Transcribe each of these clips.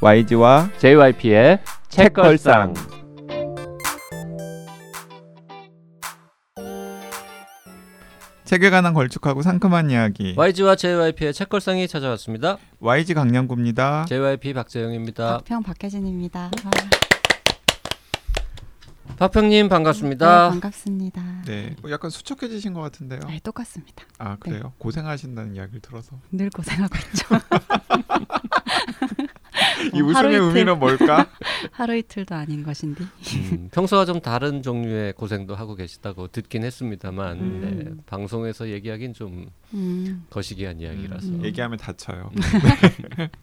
YG와 JYP의 책걸상. 책에 관한 걸쭉하고 상큼한 이야기 YG와 JYP의 책걸상이 찾아왔습니다. YG 강량구입니다. JYP 박재영입니다. 박평 박혜진입니다. 박평님 반갑습니다. 네, 반갑습니다. 네, 뭐 약간 수척해지신 것 같은데요. 네, 똑같습니다. 아 그래요? 고생하신다는 이야기를 들어서 늘 고생하고 있죠. 이뭐 하루 웃음의 이틀. 의미는 뭘까? 하루 이틀도 아닌 것인데. 음, 평소와 좀 다른 종류의 고생도 하고 계시다고 듣긴 했습니다만 음. 네, 방송에서 얘기하긴 좀 음, 거시기한 이야기라서. 음. 얘기하면 다쳐요.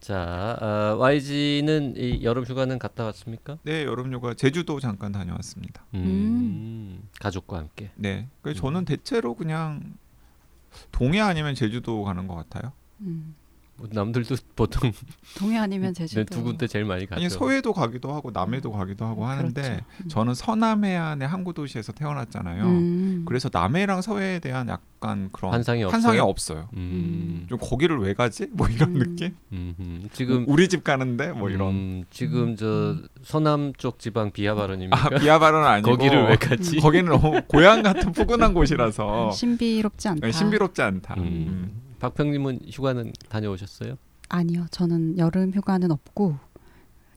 자, 어, YG는 이 여름 휴가는 갔다 왔습니까? 네, 여름 휴가 제주도 잠깐 다녀왔습니다. 음, 가족과 함께. 네, 그래서 저는 대체로 그냥 동해 아니면 제주도 가는 것 같아요. 음. 뭐 남들도 보통 동해 아니면 제주도. 네, 두 군데 제일 많이 가죠. 아니 서해도 가기도 하고 남해도 가기도 하고 하는데 그렇죠. 음. 저는 서남해안의 항구 도시에서 태어났잖아요. 음. 그래서 남해랑 서해에 대한 약간 그런 환상이 없어요. 환상이 없어요. 음, 좀 거기를 왜 가지? 뭐 이런 음. 느낌? 음, 음. 지금 우리 집 가는데 뭐 이런 음, 지금 저 서남 쪽 지방 비하 발언입니까? 아 비하 발언 아니고 거기를 왜 가지? 거기는 너무 고향 같은 푸근한 곳이라서 신비롭지 않다. 네, 신비롭지 않다. 박평님은 휴가는 다녀오셨어요? 아니요, 저는 여름 휴가는 없고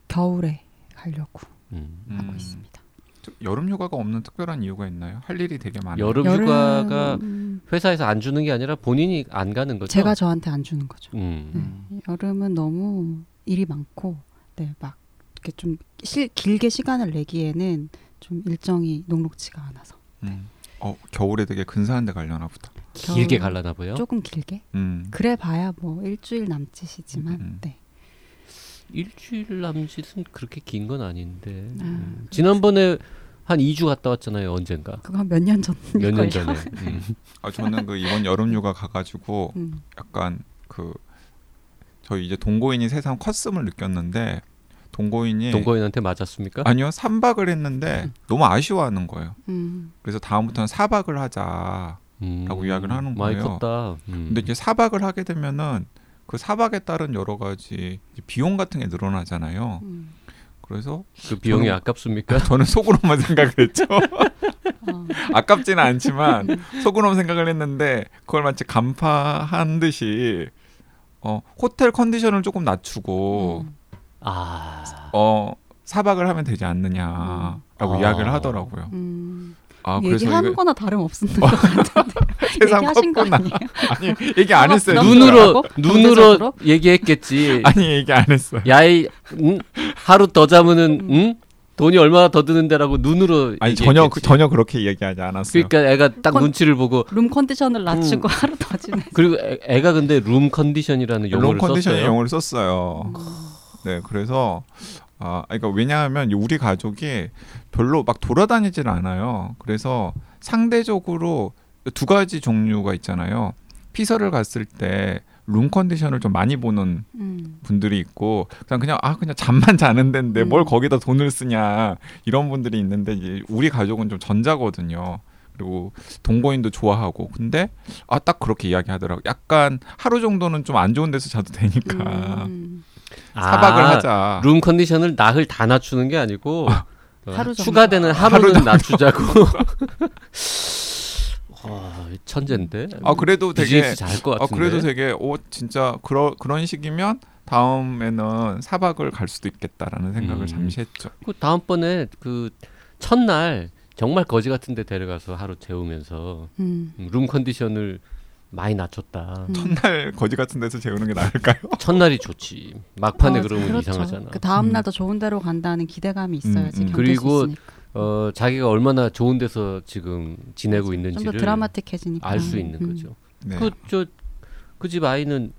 겨울에 가려고 음. 하고 음. 있습니다. 저- 여름 휴가가 없는 특별한 이유가 있나요? 할 일이 되게 많아요. 여름 여름- 휴가가 음, 회사에서 안 주는 게 아니라 본인이 안 가는 거죠? 제가 저한테 안 주는 거죠. 음. 네, 여름은 너무 일이 많고, 네, 막 이렇게 좀 실, 길게 시간을 내기에는 좀 일정이 녹록지가 않아서 음. 어 겨울에 되게 근사한 데 가려나 보다. 길게 겨울- 갈라나 봐요. 조금 길게. 음. 그래 봐야 뭐 일주일 남짓이지만, 음. 네. 일주일 남짓은 그렇게 긴 건 아닌데. 아, 음. 지난번에 한 2주 갔다 왔잖아요. 언젠가. 그거 한 몇 년 전. 몇 년 전에. 음. 아 저는 그 이번 여름 휴가 가가지고 음. 약간 그 저희 이제 동거인이 새삼 컸음을 느꼈는데 동거인이 동거인한테 맞았습니까? 아니요 3박을 했는데 너무 아쉬워하는 거예요. 음. 그래서 다음부터는 4박을 하자. 음. 라고 이야기를 하는 많이 거예요. 컸다. 음. 근데 이제 4박을 하게 되면은 그 4박에 따른 여러 가지 비용 같은 게 늘어나잖아요. 음. 그래서 그 비용이 저는- 아깝습니까? 저는 속으로만 생각을 했죠. 어. 아깝지는 않지만 속으로만 생각을 했는데 그걸 마치 간파한 듯이 어, 호텔 컨디션을 조금 낮추고 음. 아. 어, 4박을 하면 되지 않느냐라고 음. 이야기를 아. 하더라고요. 음. 아 얘기하는 이거 거나 다름없는 것 같은데. 세상 얘기하신 거 컸구나. 아니에요? 아니 얘기 안 어, 했어요. 눈으로? 눈으로? 얘기했겠지. 아니 얘기 안 했어요. 야이 응? 하루 더 자면은 응? 돈이 얼마나 더 드는데라고 눈으로 아니 얘기했겠지. 전혀 그- 전혀 그렇게 얘기하지 않았어요. 그러니까 애가 딱 컨- 눈치를 보고 룸 컨디션을 낮추고 음. 하루 더 지내. 그리고 애, 애가 근데 룸 컨디션이라는 롱 용어를 컨디션의 썼어요. 용어를 썼어요. 음. 네, 그래서 아, 그러니까 왜냐하면 우리 가족이 별로 막 돌아다니질 않아요. 그래서 상대적으로 두 가지 종류가 있잖아요. 피서를 갔을 때 룸 컨디션을 좀 많이 보는 음. 분들이 있고 그냥 그냥 아 그냥 잠만 자는 데인데 음. 뭘 거기다 돈을 쓰냐 이런 분들이 있는데 이제 우리 가족은 좀 전자거든요. 그리고 동거인도 좋아하고 근데 아 딱 그렇게 이야기하더라고. 약간 하루 정도는 좀 안 좋은 데서 자도 되니까 음. 사박을 아, 하자. 룸 컨디션을 나흘 다 낮추는 게 아니고 어, 하루 정도. 추가되는 하루 하루는 정도. 낮추자고. 와, 천재인데. 아 그래도 되게 비즈니스 잘할 것아 같은데. 그래도 되게 오 진짜 그러, 그런 식이면 다음에는 사박을 갈 수도 있겠다라는 생각을 음. 잠시 했죠. 그 다음번에 그 첫날 정말 거지 같은 데 데려가서 하루 재우면서 음. 음, 룸 컨디션을 많이 낮췄다. 음. 첫날 거지 같은 데서 재우는 게 나을까요? 첫날이 좋지. 막판에 어, 그러면 그렇죠. 이상하잖아. 그 다음 음. 날더 좋은 데로 간다는 기대감이 있어야지 음, 음. 견딜 그리고 수 있으니까. 어 자기가 얼마나 좋은 데서 지금 지내고 좀 있는지를 더 드라마틱해지니까. 알 수 있는 음. 거죠. 네. 그저 그 집 아이는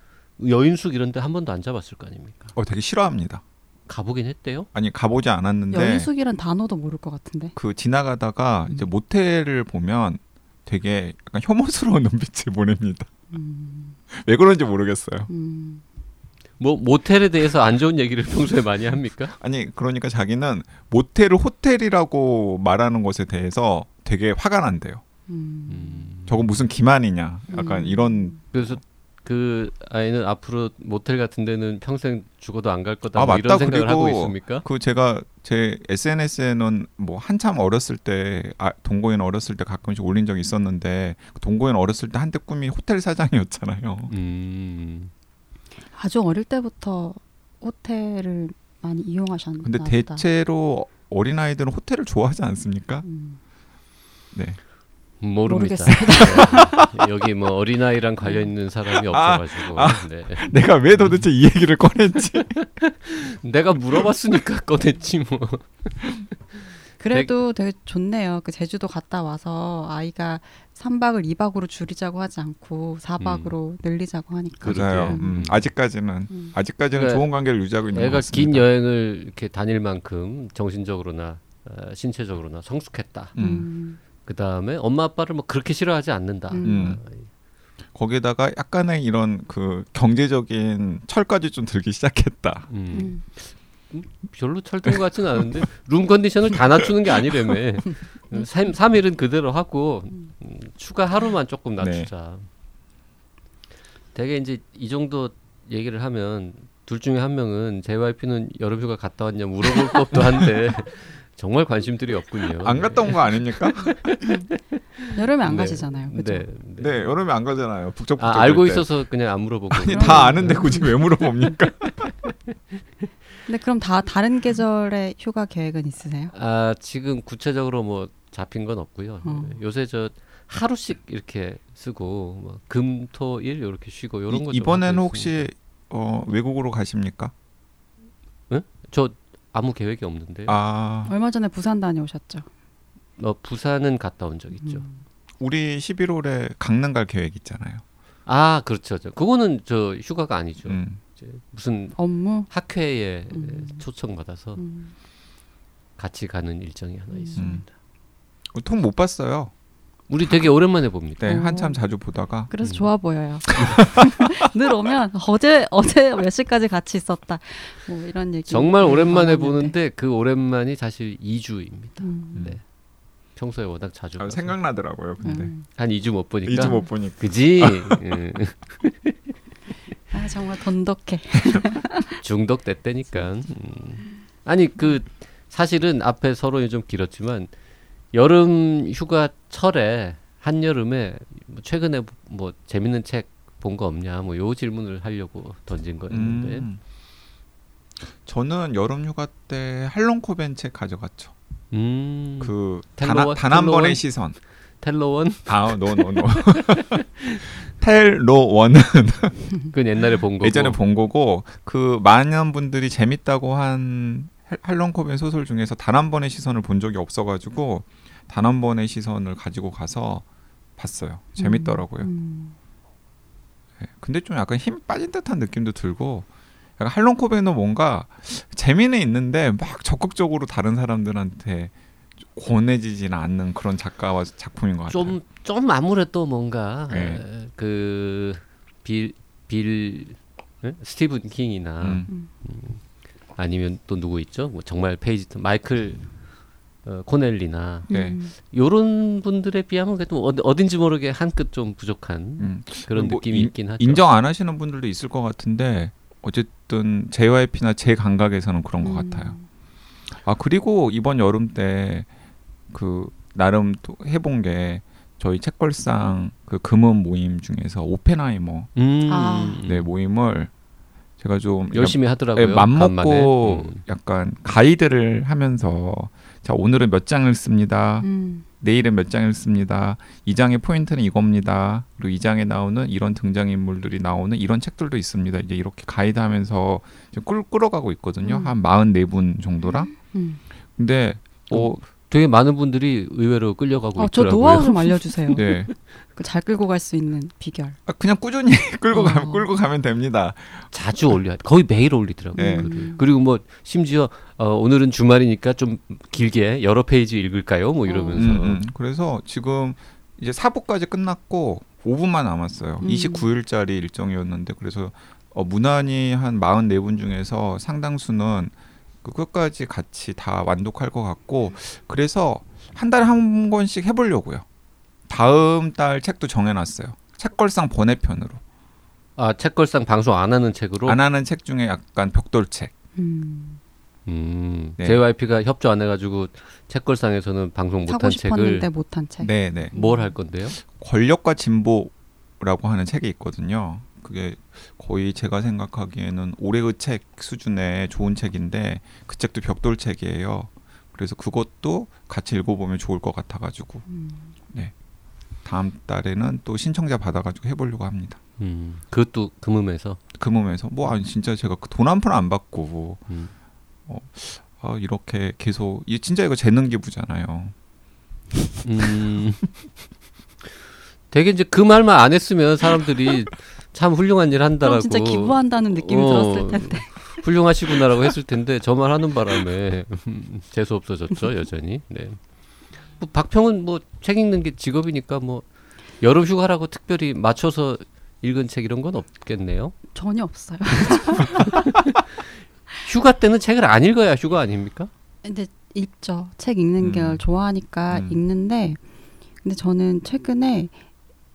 여인숙 이런 데 한 번도 안 잡았을 거 아닙니까? 어 되게 싫어합니다. 가보긴 했대요. 아니 가보지 않았는데 여인숙이란 단어도 모를 것 같은데. 그 지나가다가 음. 이제 모텔을 보면 되게 약간 혐오스러운 눈빛을 보냅니다. 음. 왜 그런지 모르겠어요. 음. 뭐 모텔에 대해서 안 좋은 얘기를 평소에 많이 합니까? 아니 그러니까 자기는 모텔을 호텔이라고 말하는 것에 대해서 되게 화가 난대요. 음. 음. 저거 무슨 기만이냐. 약간 음. 이런 그래서 그 아이는 앞으로 모텔 같은 데는 평생 죽어도 안 갈 거다 아, 뭐 맞다. 이런 생각을 그리고 하고 있습니까? 그 제가 제 SNS에는 뭐 한참 어렸을 때 아, 동고인 어렸을 때 가끔씩 올린 적이 있었는데 그 동고인 어렸을 때 한때 꿈이 호텔 사장이었잖아요. 음. 아주 어릴 때부터 호텔을 많이 이용하셨나 근데. 대체로 어린 아이들은 호텔을 좋아하지 않습니까? 음. 네. 모릅니다. 네. 여기 뭐 어린아이랑 관련 있는 사람이 아, 없어가지고 네. 내가 왜 도대체 이 얘기를 꺼냈지? 내가 물어봤으니까 꺼냈지 뭐. 그래도 되게 좋네요. 그 제주도 갔다 와서 아이가 3박을 2박으로 줄이자고 하지 않고 4박으로 늘리자고 하니까. 맞아요. 그러게. 음, 아직까지는 음. 아직까지는 그러니까 좋은 관계를 유지하고 있는 것 같습니다. 긴 여행을 이렇게 다닐 만큼 정신적으로나 어, 신체적으로나 성숙했다. 음. 음. 그 다음에 엄마 아빠를 뭐 그렇게 싫어하지 않는다. 음. 어, 거기에다가 약간의 이런 그 경제적인 철까지 좀 들기 시작했다. 음. 음. 별로 철든 것 같지는 않은데 룸 컨디션을 다 낮추는 게 아니라며. 3, 삼일은 그대로 하고 음, 추가 하루만 조금 낮추자. 되게 이제 이 정도 얘기를 하면 둘 중에 한 명은 JYP는 여름휴가 갔다 왔냐 물어볼 법도 한데 정말 관심들이 없군요. 안 갔다 온 거 아닙니까? 여름에 안 네. 가시잖아요. 그죠? 네. 네. 네, 여름에 안 가잖아요. 북적북적. 아, 알고 될 때. 있어서 그냥 안 물어보고. 아니 다 아는데 굳이 왜 물어봅니까? 근데 그럼 다 다른 계절의 휴가 계획은 있으세요? 아 지금 구체적으로 뭐 잡힌 건 없고요. 어. 요새 저 하루씩 이렇게 쓰고 뭐 금토일 이렇게 쉬고 이런 이- 거 이번에는 혹시 어, 외국으로 가십니까? 저 아무 계획이 없는데 아, 얼마 전에 부산 다녀오셨죠? 어, 부산은 갔다 온 적 있죠. 음. 우리 11월에 강릉 갈 계획 있잖아요. 아 그렇죠. 저, 그거는 저 휴가가 아니죠. 음. 이제 무슨 업무? 학회에 음. 초청 받아서 음. 같이 가는 일정이 하나 음. 있습니다. 통 못 봤어요. 우리 되게 오랜만에 봅니다. 네, 오. 한참 자주 보다가 그래서 음. 좋아 보여요. 늘 오면 어제 어제 몇 시까지 같이 있었다. 뭐 이런 얘기. 정말 오랜만에. 보는데 그 오랜만이 사실 2주입니다. 음. 네. 평소에 워낙 자주 아. 생각나더라고요. 근데 음. 한 2주 못 보니까 2주 못 보니까 그지 음, 아 정말 돈독해. 중독됐다니까 음. 아니 그 사실은 앞에 서론이 좀 길었지만 여름 휴가철에 한여름에 뭐 최근에 뭐 재밌는 책 본 거 없냐 뭐 요 질문을 하려고 던진 거였는데 음. 저는 여름 휴가 때 할런 코벤 책 가져갔죠. 음, 그 Tell No One? 단한 텔로원? 번의 시선. 텔로원 아, 노노노. Tell No One은 그건 옛날에 본 거고 예전에 본 거고 그 많은 분들이 재밌다고 한 할- 할런 코벤 소설 중에서 단 한 번의 시선을 본 적이 없어가지고 단 한 번의 시선을 가지고 가서 봤어요. 재밌더라고요. 음. 예, 근데 좀 약간 힘 빠진 듯한 느낌도 들고 약간 할롱코벤은 뭔가 재미는 있는데 막 적극적으로 다른 사람들한테 권해지지는 않는 그런 작가와 작품인 것 같아요. 좀 좀 아무래도 뭔가 네. 그빌빌 스티븐 킹이나 음. 아니면 또 누구 있죠? 뭐 정말 페이지 마이클 어, 코넬리나 네. 음. 요런 분들에 비하면 그래도 어디, 어딘지 모르게 한 끗 좀 부족한 음. 그런 뭐 느낌이 인- 있긴 하죠. 인정 안 하시는 분들도 있을 것 같은데 어쨌든 JYP나 제 감각에서는 그런 것 음. 같아요. 아 그리고 이번 여름 때 그 나름 또 해본 게 저희 책걸상 그 금은 모임 중에서 오펜하이머 음, 아. 네 모임을 제가 좀 열심히 하더라고요. 네, 맘 먹고 간만에. 음. 약간 가이드를 하면서 자 오늘은 몇 장을 씁니다. 음. 내일은 몇 장을 씁니다. 이 장의 포인트는 이겁니다. 그리고 이 장에 나오는 이런 등장 인물들이 나오는 이런 책들도 있습니다. 이제 이렇게 가이드하면서 끌 끌어가고 있거든요. 음. 한 44분 정도라. 음. 근데 어, 되게 많은 분들이 의외로 끌려가고 어, 저 있더라고요. 노하우 좀 알려주세요. 네. 그잘 끌고 갈 수 있는 비결. 아, 그냥 꾸준히 끌고 어. 가면 끌고 가면 됩니다. 자주 올려 거의 매일 올리더라고요. 네. 음. 그리고 뭐 심지어 어, 오늘은 주말이니까 좀 길게 여러 페이지 읽을까요? 뭐 이러면서 음, 음. 그래서 지금 이제 4부까지 끝났고 5분만 남았어요. 음. 29일짜리 일정이었는데 그래서 어, 무난히 한 44분 중에서 상당수는 그 끝까지 같이 다 완독할 것 같고 그래서 한 달에 한 권씩 해보려고요. 다음 달 책도 정해놨어요. 책걸상 번외편으로. 아 책걸상 방송 안 하는 책으로. 안 하는 책 중에 약간 벽돌 책. 음, 음, 네. JYP가 협조 안 해가지고 책걸상에서는 방송 못한 책을 못한 책. 네, 네. 뭘 할 건데요? 권력과 진보라고 하는 책이 있거든요. 그게 거의 제가 생각하기에는 올해의 책 수준의 좋은 책인데 그 책도 벽돌 책이에요. 그래서 그것도 같이 읽어보면 좋을 것 같아가지고 음. 다음 달에는 또 신청자 받아가지고 해보려고 합니다. 음, 그것도 금음에서. 그 몸에서 뭐 아니 진짜 제가 돈 한 푼 안 받고 음. 아, 이렇게 계속 이 진짜 이거 재능 기부잖아요. 음. 되게 이제 그 말만 안 했으면 사람들이 참 훌륭한 일 한다라고 진짜 기부한다는 느낌이 어. 들었을 텐데. 훌륭하시구나라고 했을 텐데 저 말 하는 바람에 재수 없어졌죠 여전히. 네. 뭐 박평은 뭐 책 읽는 게 직업이니까 뭐 여름 휴가라고 특별히 맞춰서 읽은 책 이런 건 없겠네요. 전혀 없어요. 휴가 때는 책을 안 읽어야 휴가 아닙니까? 근데 읽죠. 책 읽는 음. 걸 좋아하니까 음. 읽는데 근데 저는 최근에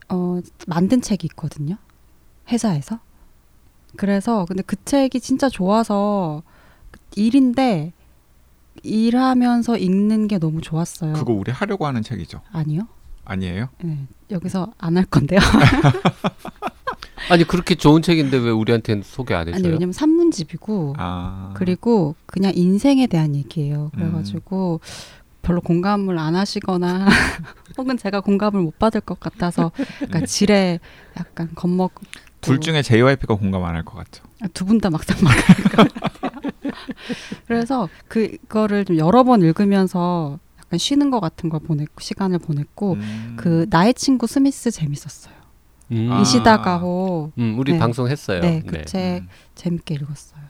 어 만든 책이 있거든요. 회사에서. 그래서 근데 그 책이 진짜 좋아서 일인데 일하면서 읽는 게 너무 좋았어요. 그거 우리 하려고 하는 책이죠. 아니요. 아니에요? 네, 여기서 안 할 건데요. 아니 그렇게 좋은 책인데 왜 우리한테는 소개 안 아니 해줘요? 왜냐면 산문집이고 아 그리고 그냥 인생에 대한 얘기예요. 그래가지고 별로 공감을 안 하시거나 혹은 제가 공감을 못 받을 것 같아서 약간 지레 약간 겁먹 둘 중에 JYP가 공감 안 할 것 같죠. 두 분 다 막상 막할 것 같아요. 그래서 그거를 좀 여러 번 읽으면서 약간 쉬는 것 같은 걸 보냈고 시간을 보냈고 음. 그 나의 친구 스미스 재밌었어요. 음, 아. 이시다가호 음, 우리 네. 방송했어요. 네, 그책 음. 재밌게 읽었어요.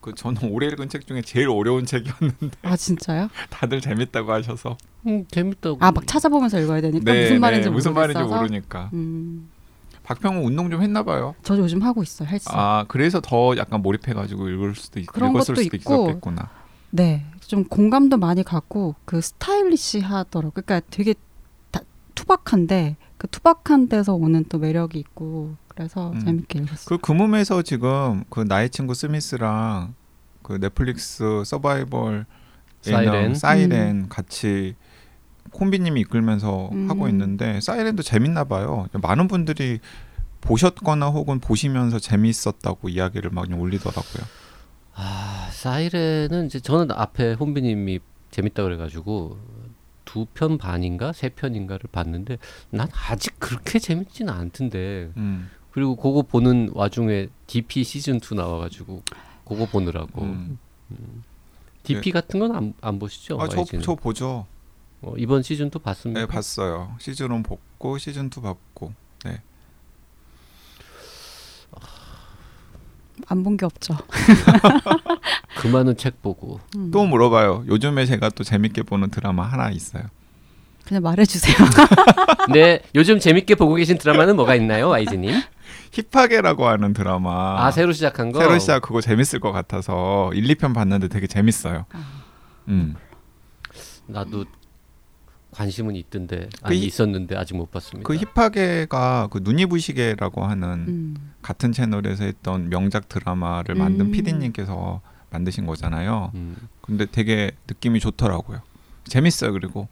그 저는 올해 읽은 책 중에 제일 어려운 책이었는데 아 진짜요? 다들 재밌다고 하셔서 음, 재밌다고. 아 막 찾아보면서 읽어야 되니까 무슨 말인지 무슨 말인지 모르겠어서. 모르니까 음, 박평은 운동 좀 했나 봐요. 저 요즘 하고 있어요 헬스. 아 그래서 더 약간 몰입해가지고 읽을 수도 있, 그런 읽었을 것도 수도 있고. 있었겠구나. 네, 좀 공감도 많이 갖고 그 스타일리시하더라고. 요 그러니까 되게 다, 투박한데 그 투박한 데서 오는 또 매력이 있고 그래서 음. 재밌게 읽었어요. 그 금음에서 지금 그 나의 친구 스미스랑 그 넷플릭스 서바이벌 사이렌. 사이렌 같이 콤비님이 이끌면서 음. 하고 있는데 사이렌도 재밌나 봐요. 많은 분들이 보셨거나 혹은 보시면서 재미있었다고 이야기를 많이 올리더라고요. 아, 사이렌은 이제 저는 앞에 혼비님이 재밌다 그래가지고 두 편 반인가 세 편인가를 봤는데 난 아직 그렇게 재밌지는 않던데 음, 그리고 그거 보는 와중에 DP 시즌 2 나와가지고 그거 보느라고 음. DP 같은 건 안 안 보시죠? 아, 저? 저 보죠. 어, 이번 시즌도 봤습니다. 네, 봤어요. 시즌 1 봤고 시즌 2 봤고. 안 본 게 없죠. 그 많은 책 보고 음. 또 물어봐요. 요즘에 제가 또 재밌게 보는 드라마 하나 있어요. 그냥 말해주세요. 네 요즘 재밌게 보고 계신 드라마는 뭐가 있나요, YG님? 힙하게라고 하는 드라마. 아 새로 시작한 거. 새로 시작 그거 재밌을 것 같아서 1, 2편 봤는데 되게 재밌어요. 아. 음. 나도 관심은 있던데 그 아니 히- 있었는데 아직 못 봤습니다. 그 힙하게가 그 눈이 부시게라고 하는 음. 같은 채널에서 했던 명작 드라마를 만든 음. PD님께서 만드신 거잖아요. 음. 근데 되게 느낌이 좋더라고요. 재밌어요. 그리고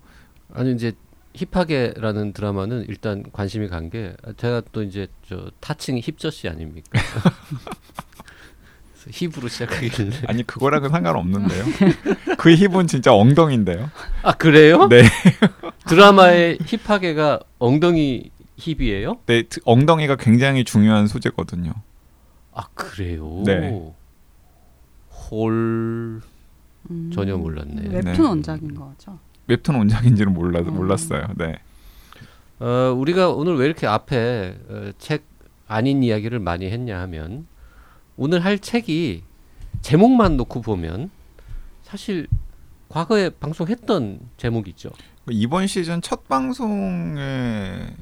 아니 이제 힙하게라는 드라마는 일단 관심이 간 게 제가 또 이제 저 타칭이 힙저씨 아닙니까? 그래서 힙으로 시작하길래 아니 그거랑은 상관없는데요. 그 힙은 진짜 엉덩인데요. 아 그래요? 네. 드라마의 힙하게가 엉덩이 힙이에요? 네, 드- 엉덩이가 굉장히 중요한 소재거든요. 아 그래요? 네. 홀 음. 전혀 몰랐네. 웹툰 네. 원작인 거죠. 웹툰 원작인지는 몰라 음. 몰랐어요. 네. 어, 우리가 오늘 왜 이렇게 앞에 어, 책 아닌 이야기를 많이 했냐 하면 오늘 할 책이 제목만 놓고 보면 사실 과거에 방송했던 제목이죠. 이번 시즌 첫 방송의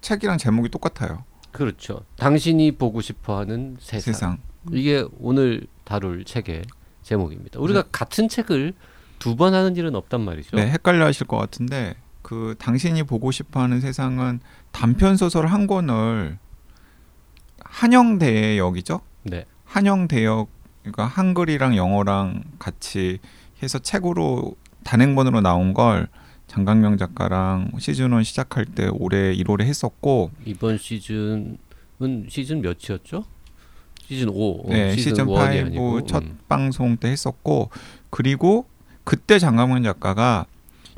책이랑 제목이 똑같아요. 그렇죠. 당신이 보고 싶어하는 세상. 세상. 이게 오늘 다룰 책의 제목입니다. 우리가 같은 책을 두 번 하는 일은 없단 말이죠. 네, 헷갈려 하실 것 같은데 그 당신이 보고 싶어하는 세상은 단편 소설 한 권을 한영대역이죠. 네. 한영 대역 그러니까 한글이랑 영어랑 같이 해서 책으로 단행본으로 나온 걸 장강명 작가랑 시즌 1 시작할 때 올해 1월에 했었고 이번 시즌은 시즌 몇이었죠? 시즌 5. 네, 시즌 5첫 음. 방송 때 했었고 그리고 그때 장강명 작가가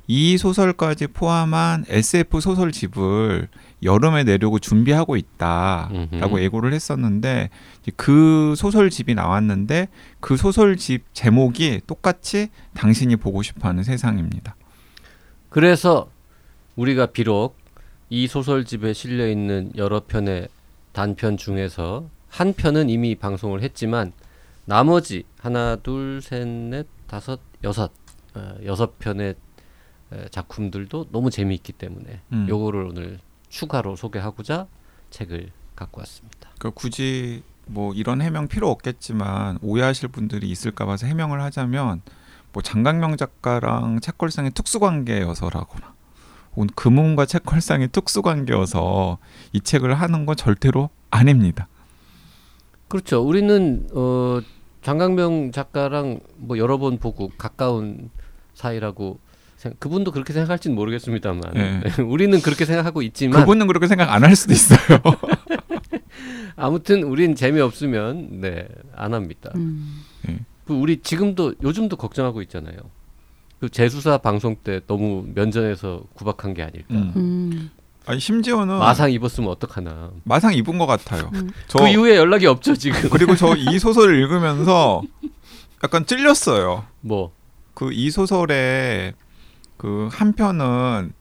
이 소설까지 포함한 SF 소설집을 여름에 내려고 준비하고 있다라고 음흠. 예고를 했었는데 그 소설집이 나왔는데 그 소설집 제목이 똑같이 당신이 보고 싶어하는 세상입니다. 그래서 우리가 비록 이 소설집에 실려 있는 여러 편의 단편 중에서 한 편은 이미 방송을 했지만 나머지 하나 둘셋넷 다섯 여섯 어, 여섯 편의 에, 작품들도 너무 재미있기 때문에 음. 요거를 오늘 추가로 소개하고자 책을 갖고 왔습니다. 그 굳이 뭐 이런 해명 필요 없겠지만 오해하실 분들이 있을까 봐서 해명을 하자면 뭐 장강명 작가랑 책걸상의 특수관계여서라거나 혹은 금운과 책걸상의 특수관계여서 이 책을 하는 건 절대로 아닙니다. 그렇죠. 우리는 어 장강명 작가랑 뭐 여러 번 보고 가까운 사이라고 생- 그분도 그렇게 생각할지는 모르겠습니다만 네. 우리는 그렇게 생각하고 있지만 그분은 그렇게 생각 안 할 수도 있어요. 아무튼 우린 재미없으면 네 안 합니다. 음. 그 우리 지금도 요즘도 걱정하고 있잖아요. 그 재수사 방송 때 너무 면전에서 구박한 게 아닐까. 음. 음. 아니 심지어는 마상 입었으면 어떡하나. 마상 입은 것 같아요. 음. 저그 이후에 연락이 없죠 지금. 그리고 저 이 소설을 읽으면서 약간 찔렸어요. 뭐 그 이 소설의 그 한 편은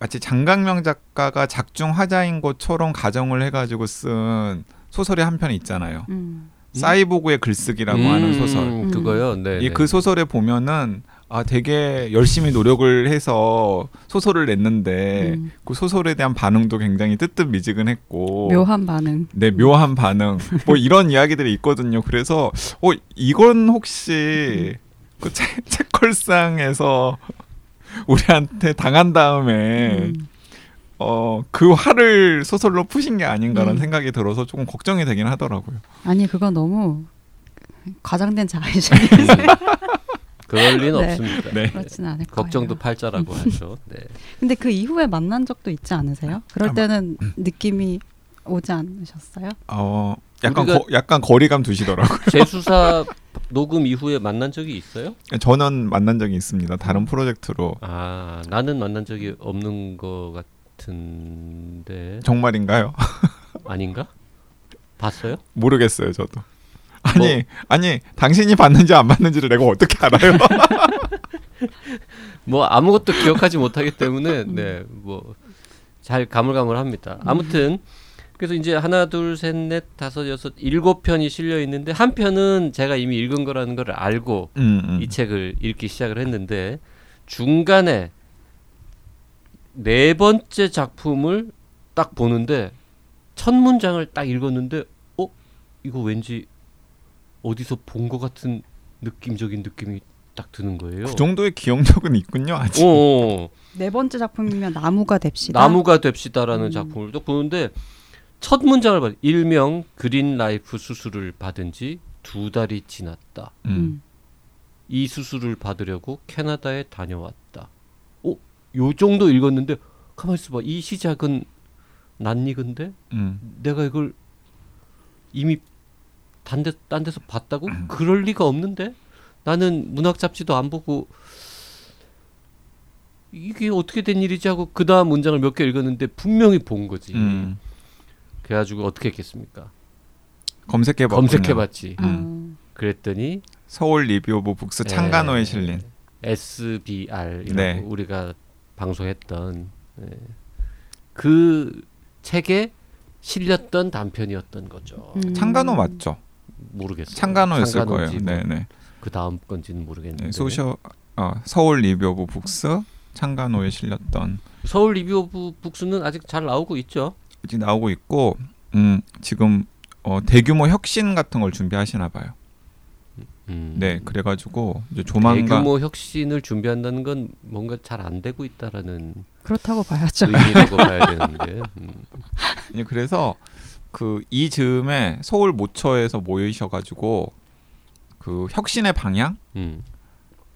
마치 장강명 작가가 작중 화자인 것처럼 가정을 해가지고 쓴 소설의 한 편이 있잖아요. 음. 사이보그의 글쓰기라고 하는 소설. 음, 그거요. 네. 이 그 소설에 보면은 아 되게 열심히 노력을 해서 소설을 냈는데 음. 그 소설에 대한 반응도 굉장히 뜨뜻미지근했고 묘한 반응. 네 묘한 반응 뭐 이런 이야기들이 있거든요. 그래서 어 이건 혹시 그 책- 책걸상에서 우리한테 당한 다음에 음. 어 그 화를 소설로 푸신 게 아닌가라는 음. 생각이 들어서 조금 걱정이 되긴 하더라고요. 아니 그건 너무 과장된 자의심이 그럴 리는 네. 없습니다. 네. 그렇진 않을 거예요. 걱정도 팔자라고 하죠. 네. 근데 그 이후에 만난 적도 있지 않으세요? 그럴 아마- 때는 느낌이 오지 않으셨어요? 어 약간 거, 약간 거리감 두시더라고요. 재수사 녹음 이후에 만난 적이 있어요? 저는 만난 적이 있습니다. 다른 프로젝트로 아 나는 만난 적이 없는 것 같은데 정말인가요? 아닌가? 봤어요? 모르겠어요, 저도. 아니, 뭐- 아니, 당신이 봤는지 안 봤는지를 내가 어떻게 알아요? 뭐 아무것도 기억하지 못하기 때문에 네뭐 잘 가물가물합니다. 아무튼 그래서 이제 하나 둘 셋 넷 다섯 여섯 일곱 편이 실려 있는데 한 편은 제가 이미 읽은 거라는 걸 알고 음, 음. 이 책을 읽기 시작을 했는데 중간에 네 번째 작품을 딱 보는데 첫 문장을 딱 읽었는데 어 이거 왠지 어디서 본 것 같은 느낌적인 느낌이 딱 드는 거예요. 그 정도의 기억력은 있군요, 아직. 어, 어. 네 번째 작품이면 나무가 됩시다. 나무가 됩시다라는 음. 작품을 또 보는데 첫 문장을 봐. 일명 green life 수술을 받은 지 두 달이 지났다. 음. 음. 이 수술을 받으려고 캐나다에 다녀왔다. 어, 요 정도 읽었는데 가만 있어 봐. 이 시작은 낯익은데 음. 내가 이걸 이미 딴, 데, 딴 데서 봤다고? 음. 그럴 리가 없는데? 나는 문학 잡지도 안 보고 이게 어떻게 된 일이지 하고 그 다음 문장을 몇 개 읽었는데 분명히 본 거지. 음. 그래가지고 어떻게 했겠습니까? 검색해봐. 검색해봤지. 음. 아, 그랬더니 서울 Review of Books 예. 창간호에 실린. SBR이라고 네. 우리가 방송했던 예. 그 책에 실렸던 단편이었던 거죠. 음. 창간호 맞죠? 모르겠어요. 창간호였을 거예요. 뭐 네, 네. 그 다음 건지는 모르겠는데. 네 소셜 어, 서울 Review of Books 창간호에 실렸던 서울 Review of Books는 아직 잘 나오고 있죠. 이제 나오고 있고 음, 지금 어, 대규모 혁신 같은 걸 준비하시나 봐요. 음. 네, 그래가지고 이제 조만간 대규모 혁신을 준비한다는 건 뭔가 잘 안 되고 있다라는 그렇다고 봐야죠. 의미라고 봐야 되는데. 음. 예, 그래서 그 이 즈음에 서울 모처에서 모이셔가지고 그 혁신의 방향, 음.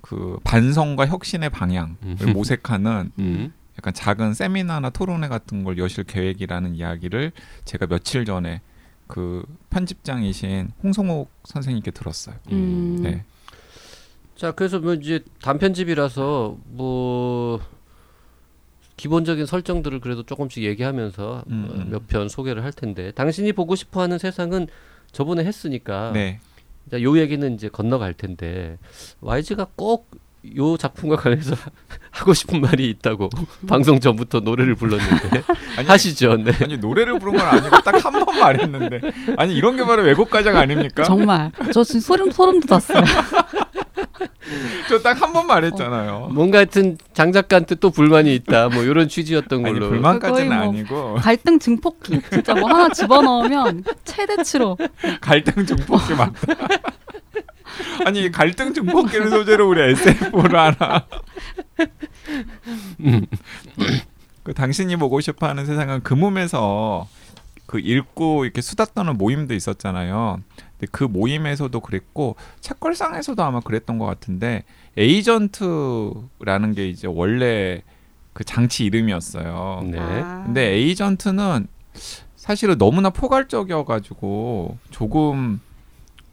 그 반성과 혁신의 방향을 음. 모색하는 음. 약간 작은 세미나나 토론회 같은 걸 여실 계획이라는 이야기를 제가 며칠 전에 그 편집장이신 홍성옥 선생님께 들었어요. 음. 네. 자, 그래서 뭐 이제 단편집이라서 뭐 기본적인 설정들을 그래도 조금씩 얘기하면서 음, 어, 음. 몇편 소개를 할 텐데 당신이 보고 싶어하는 세상은 저번에 했으니까 네. 자, 요 얘기는 이제 건너갈 텐데 YG가 꼭 요 작품과 관해서 하고 싶은 말이 있다고 방송 전부터 노래를 불렀는데 아니, 하시죠. 네. 아니 노래를 부른 건 아니고 딱 한 번 말했는데 아니 이런 게 바로 외국 가장 아닙니까? 정말 저 지금 소름 소름 돋았어요. 저 딱 한 번 말했잖아요. 뭔가 하여튼 장 작가한테 또 불만이 있다. 뭐 이런 취지였던 아니 걸로. 불만까지는 거의 뭐 아니고 갈등 증폭기 진짜 뭐 하나 집어넣으면 최대치로 갈등 증폭기 맞다. 아니 갈등 증폭기를 소재로 우리 SF를 하나. 음. 그 당신이 보고 싶어하는 세상은 그 몸에서 그 읽고 이렇게 수다 떠는 모임도 있었잖아요. 근데 그 모임에서도 그랬고 책걸상에서도 아마 그랬던 것 같은데 에이전트라는 게 이제 원래 그 장치 이름이었어요. 네. 아. 근데 에이전트는 사실은 너무나 포괄적이어가지고 조금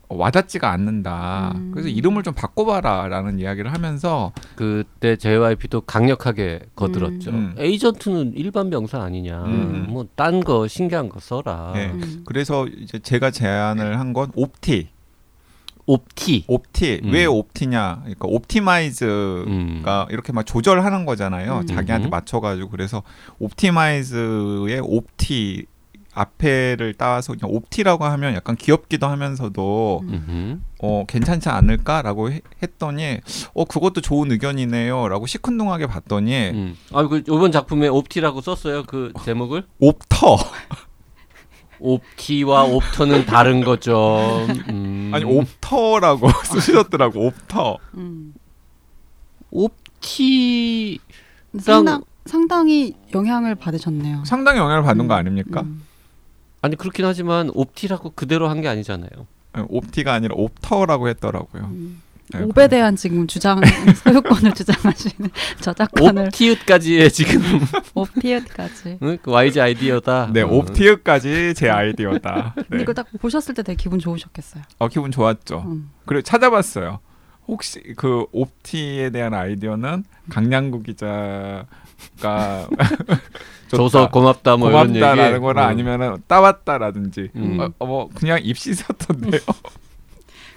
와닿지가 않는다. 음. 그래서 이름을 좀 바꿔봐라라는 이야기를 하면서 그때 JYP도 강력하게 거들었죠. 음. 에이전트는 일반 명사 아니냐. 음. 뭐딴 거 신기한 거 써라. 네. 음. 그래서 이제 제가 제안을 한 건 옵티. 옵티. 옵티 음. 왜 옵티냐? 그러니까 옵티마이즈가 음. 이렇게 막 조절하는 거잖아요. 음. 자기한테 음. 맞춰 가지고 그래서 옵티마이즈의 옵티 앞에를 따서 그냥 옵티라고 하면 약간 귀엽기도 하면서도 음흠. 어 괜찮지 않을까라고 해- 했더니 어 그것도 좋은 의견이네요라고 시큰둥하게 봤더니 음. 아, 그 이번 작품에 옵티라고 썼어요. 그 제목을? 옵터 옵티와 옵터는 다른 거죠. 음. 아니 옵터라고 쓰셨더라고 옵터 음. 옵티 상당 상당히 영향을 받으셨네요. 상당히 영향을 받는 거 음, 아닙니까? 음. 아니 그렇긴 하지만 옵티라고 그대로 한 게 아니잖아요. 예, 옵티가 아니라 옵터라고 했더라고요. 음. 네, 옵에 대한 지금 주장 소유권을 주장하시는 저작권을 옵티읕까지의 지금 옵티읕까지. 응? 그 YG 아이디어다. 네, 어. 옵티까지 제 아이디어다. 근데 네. 이걸 딱 보셨을 때 되게 기분 좋으셨겠어요. 어 기분 좋았죠. 음. 그리고 찾아봤어요. 혹시 그 옵티에 대한 아이디어는 강량구 기자 가 줘서 고맙다 뭐 이런 얘기. 고맙다라는 거나 어. 아니면은 따왔다라든지 음. 어, 어, 뭐 그냥 입시 썼던데요.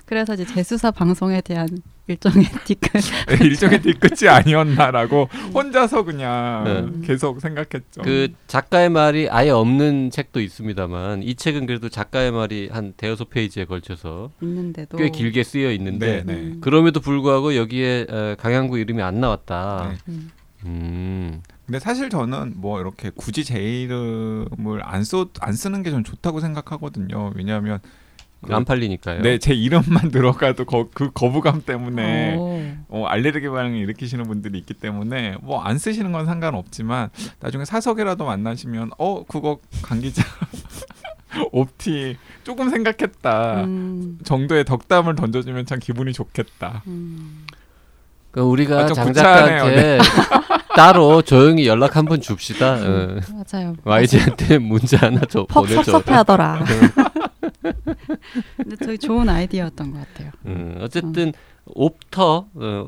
그래서 이제 재수사 방송에 대한 일종의 티끌. 일종의 뒤끝이 아니었나라고 혼자서 그냥 네. 계속 생각했죠. 그 작가의 말이 아예 없는 책도 있습니다만 이 책은 그래도 작가의 말이 한 대여섯 페이지에 걸쳐서 있는데도 꽤 길게 쓰여 있는데 네, 네. 음. 그럼에도 불구하고 여기에 어, 강양구 이름이 안 나왔다. 네. 음. 음. 근데 사실 저는 뭐 이렇게 굳이 제 이름을 안써안 쓰는 게전 좋다고 생각하거든요. 왜냐하면 그- 안 팔리니까요. 네, 제 이름만 들어가도 거, 그 거부감 때문에 오. 어, 알레르기 반응을 일으키시는 분들이 있기 때문에 뭐 안 쓰시는 건 상관없지만 나중에 사석이라도 만나시면 어 그거 강 기자 옵티 조금 생각했다 음. 정도의 덕담을 던져주면 참 기분이 좋겠다. 음. 그 우리가 아, 좀장 구차하네요. 작가한테 따로 조용히 연락 한 번 줍시다. 어. 맞아요. YG한테 문자 하나 줘퍽 보내줘. 섭섭해하더라. 근데 되게 좋은 아이디어였던 것 같아요. 음, 어쨌든 옵터 어,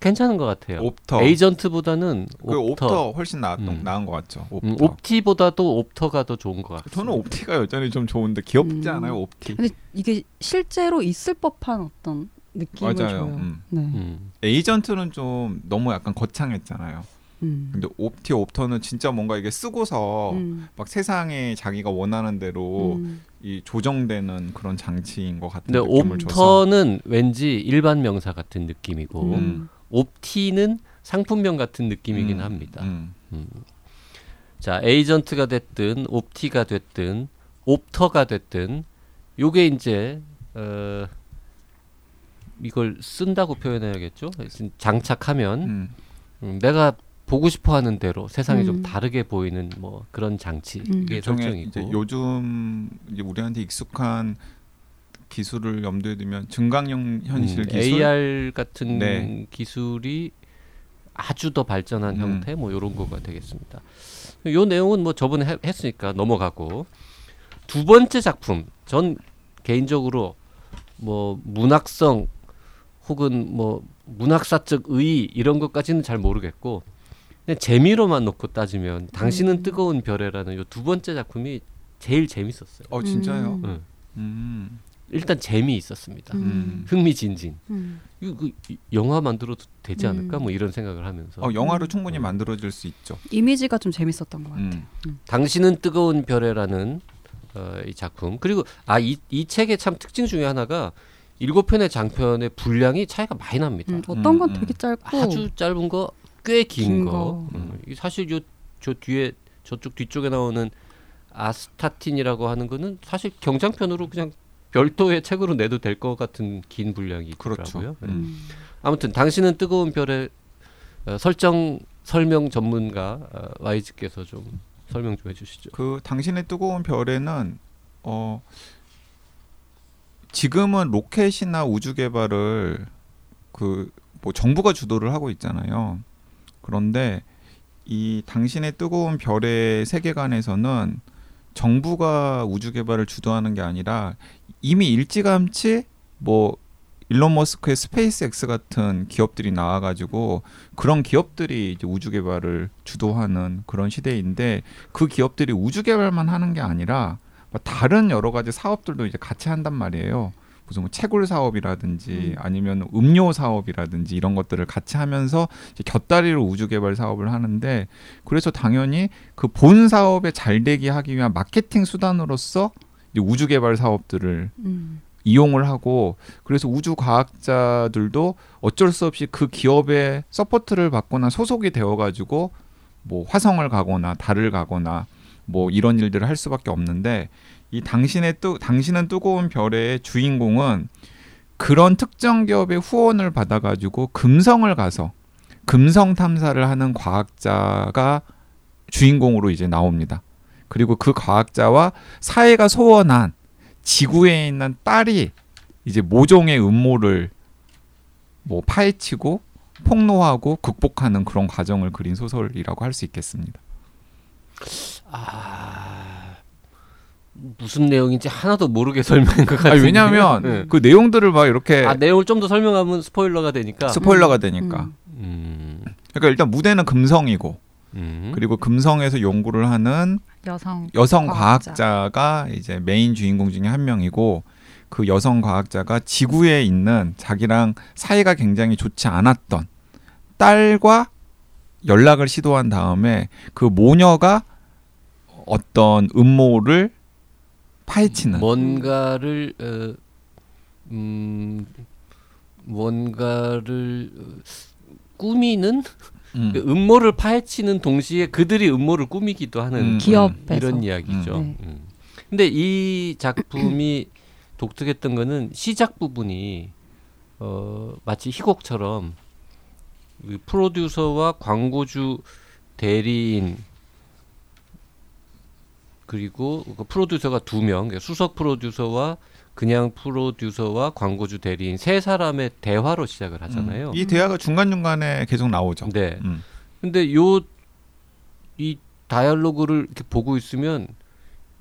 괜찮은 것 같아요. 옵터 에이전트보다는 그 옵터. 옵터 훨씬 나았 음. 나은 것 같죠. 옵터. 음, 옵티보다도 옵터가 더 좋은 것 같아요. 저는 옵티가 여전히 좀 좋은데 귀엽지 음. 않아요 옵티? 근데 이게 실제로 있을 법한 어떤 느낌을 맞아요. 줘요. 음. 네. 음. 에이전트는 좀 너무 약간 거창했잖아요. 음. 근데 옵티 옵터는 진짜 뭔가 이게 쓰고서 음. 막 세상에 자기가 원하는 대로 음. 이 조정되는 그런 장치인 것 같은 근데 느낌을 줘서 옵터는 왠지 일반 명사 같은 느낌이고 음. 옵티는 상품명 같은 느낌이긴 음, 합니다. 음. 자 에이전트가 됐든 옵티가 됐든 옵터가 됐든 요게 이제 어, 이걸 쓴다고 표현해야겠죠. 장착하면 음. 음, 내가 보고 싶어 하는 대로 세상이 음. 좀 다르게 보이는 뭐 그런 장치 음. 이게 설정이고 이제 요즘 이제 우리한테 익숙한 기술을 염두에 두면 증강현 현실 음, 기술 AR 같은 네. 기술이 아주 더 발전한 음. 형태 뭐 이런 거가 되겠습니다. 요 내용은 뭐 저번에 해- 했으니까 넘어가고 두 번째 작품 전 개인적으로 뭐 문학성 혹은 뭐 문학사적 의의 이런 것까지는 잘 모르겠고 그냥 재미로만 놓고 따지면 당신은 음. 뜨거운 별에라는 요 두 번째 작품이 제일 재밌었어요. 어 진짜요? 음. 응. 음. 일단 재미 있었습니다. 음. 흥미진진. 음. 이거 그 이- 영화 만들어도 되지 않을까 음. 뭐 이런 생각을 하면서 어 영화로 음. 충분히 음. 만들어질 수 있죠. 이미지가 좀 재밌었던 것 같아요. 음. 당신은 뜨거운 별에라는 어, 이 작품 그리고 아이 이 책의 참 특징 중에 하나가 일곱 편의 장편의 분량이 차이가 많이 납니다. 음, 어떤 건 음, 되게 짧고 아주 짧은 거 꽤긴긴 거. 거. 음, 이 사실 요 저 뒤에 저쪽 뒤쪽에 나오는 아스타틴이라고 하는 거는 사실 경장편으로 그냥 별도의 책으로 내도 될 것 같은 긴 분량이 그렇죠. 있더라고요. 네. 음. 아무튼 당신은 뜨거운 별의 어, 설정 설명 전문가 어, 와이즈께서 좀 설명 좀 해주시죠. 그 당신의 뜨거운 별에는 어 지금은 로켓이나 우주 개발을 그 뭐 정부가 주도를 하고 있잖아요. 그런데 이 당신의 뜨거운 별의 세계관에서는 정부가 우주 개발을 주도하는 게 아니라 이미 일찌감치 뭐 일론 머스크의 스페이스X 같은 기업들이 나와가지고 그런 기업들이 이제 우주 개발을 주도하는 그런 시대인데 그 기업들이 우주 개발만 하는 게 아니라 뭐 다른 여러 가지 사업들도 이제 같이 한단 말이에요. 무슨 뭐 채굴 사업이라든지 음. 아니면 음료 사업이라든지 이런 것들을 같이 하면서 곁다리로 우주 개발 사업을 하는데 그래서 당연히 그 본 사업에 잘 되게 하기 위한 마케팅 수단으로서 우주 개발 사업들을 음. 이용을 하고 그래서 우주 과학자들도 어쩔 수 없이 그 기업의 support를 받거나 소속이 되어 가지고 뭐 화성을 가거나 달을 가거나 뭐 이런 일들을 할 수밖에 없는데 이 당신의 뜨 당신은 뜨거운 별의 주인공은 그런 특정 기업의 후원을 받아 가지고 금성을 가서 금성 탐사를 하는 과학자가 주인공으로 이제 나옵니다. 그리고 그 과학자와 사회가 소원한 지구에 있는 딸이 이제 모종의 음모를 뭐 파헤치고 폭로하고 극복하는 그런 과정을 그린 소설이라고 할 수 있겠습니다. 아 무슨 내용인지 하나도 모르게 설명한 것 같은데. 아니, 왜냐하면 네. 그 내용들을 막 이렇게 아 내용을 좀 더 설명하면 스포일러가 되니까. 스포일러가 되니까. 음. 음. 그러니까 일단 무대는 금성이고 음. 그리고 금성에서 연구를 하는 여성 여성 과학자. 과학자가 이제 메인 주인공 중에 한 명이고 그 여성 과학자가 지구에 있는 자기랑 사이가 굉장히 좋지 않았던 딸과 연락을 시도한 다음에 그 모녀가 어떤 음모를 파헤치는 뭔가를 어, 음 뭔가를 어, 꾸미는 음. 그 음모를 파헤치는 동시에 그들이 음모를 꾸미기도 하는 음. 기업에서. 이런 이야기죠. 음. 음. 근데 이 작품이 독특했던 거는 시작 부분이 어 마치 희곡처럼 이 프로듀서와 광고주 대리인 그리고 그 프로듀서가 두 명, 그러니까 수석 프로듀서와 그냥 프로듀서와 광고주 대리인 세 사람의 대화로 시작을 하잖아요. 음. 이 대화가 중간 중간에 계속 나오죠. 네. 음. 근데 요 이 다이얼로그를 이렇게 보고 있으면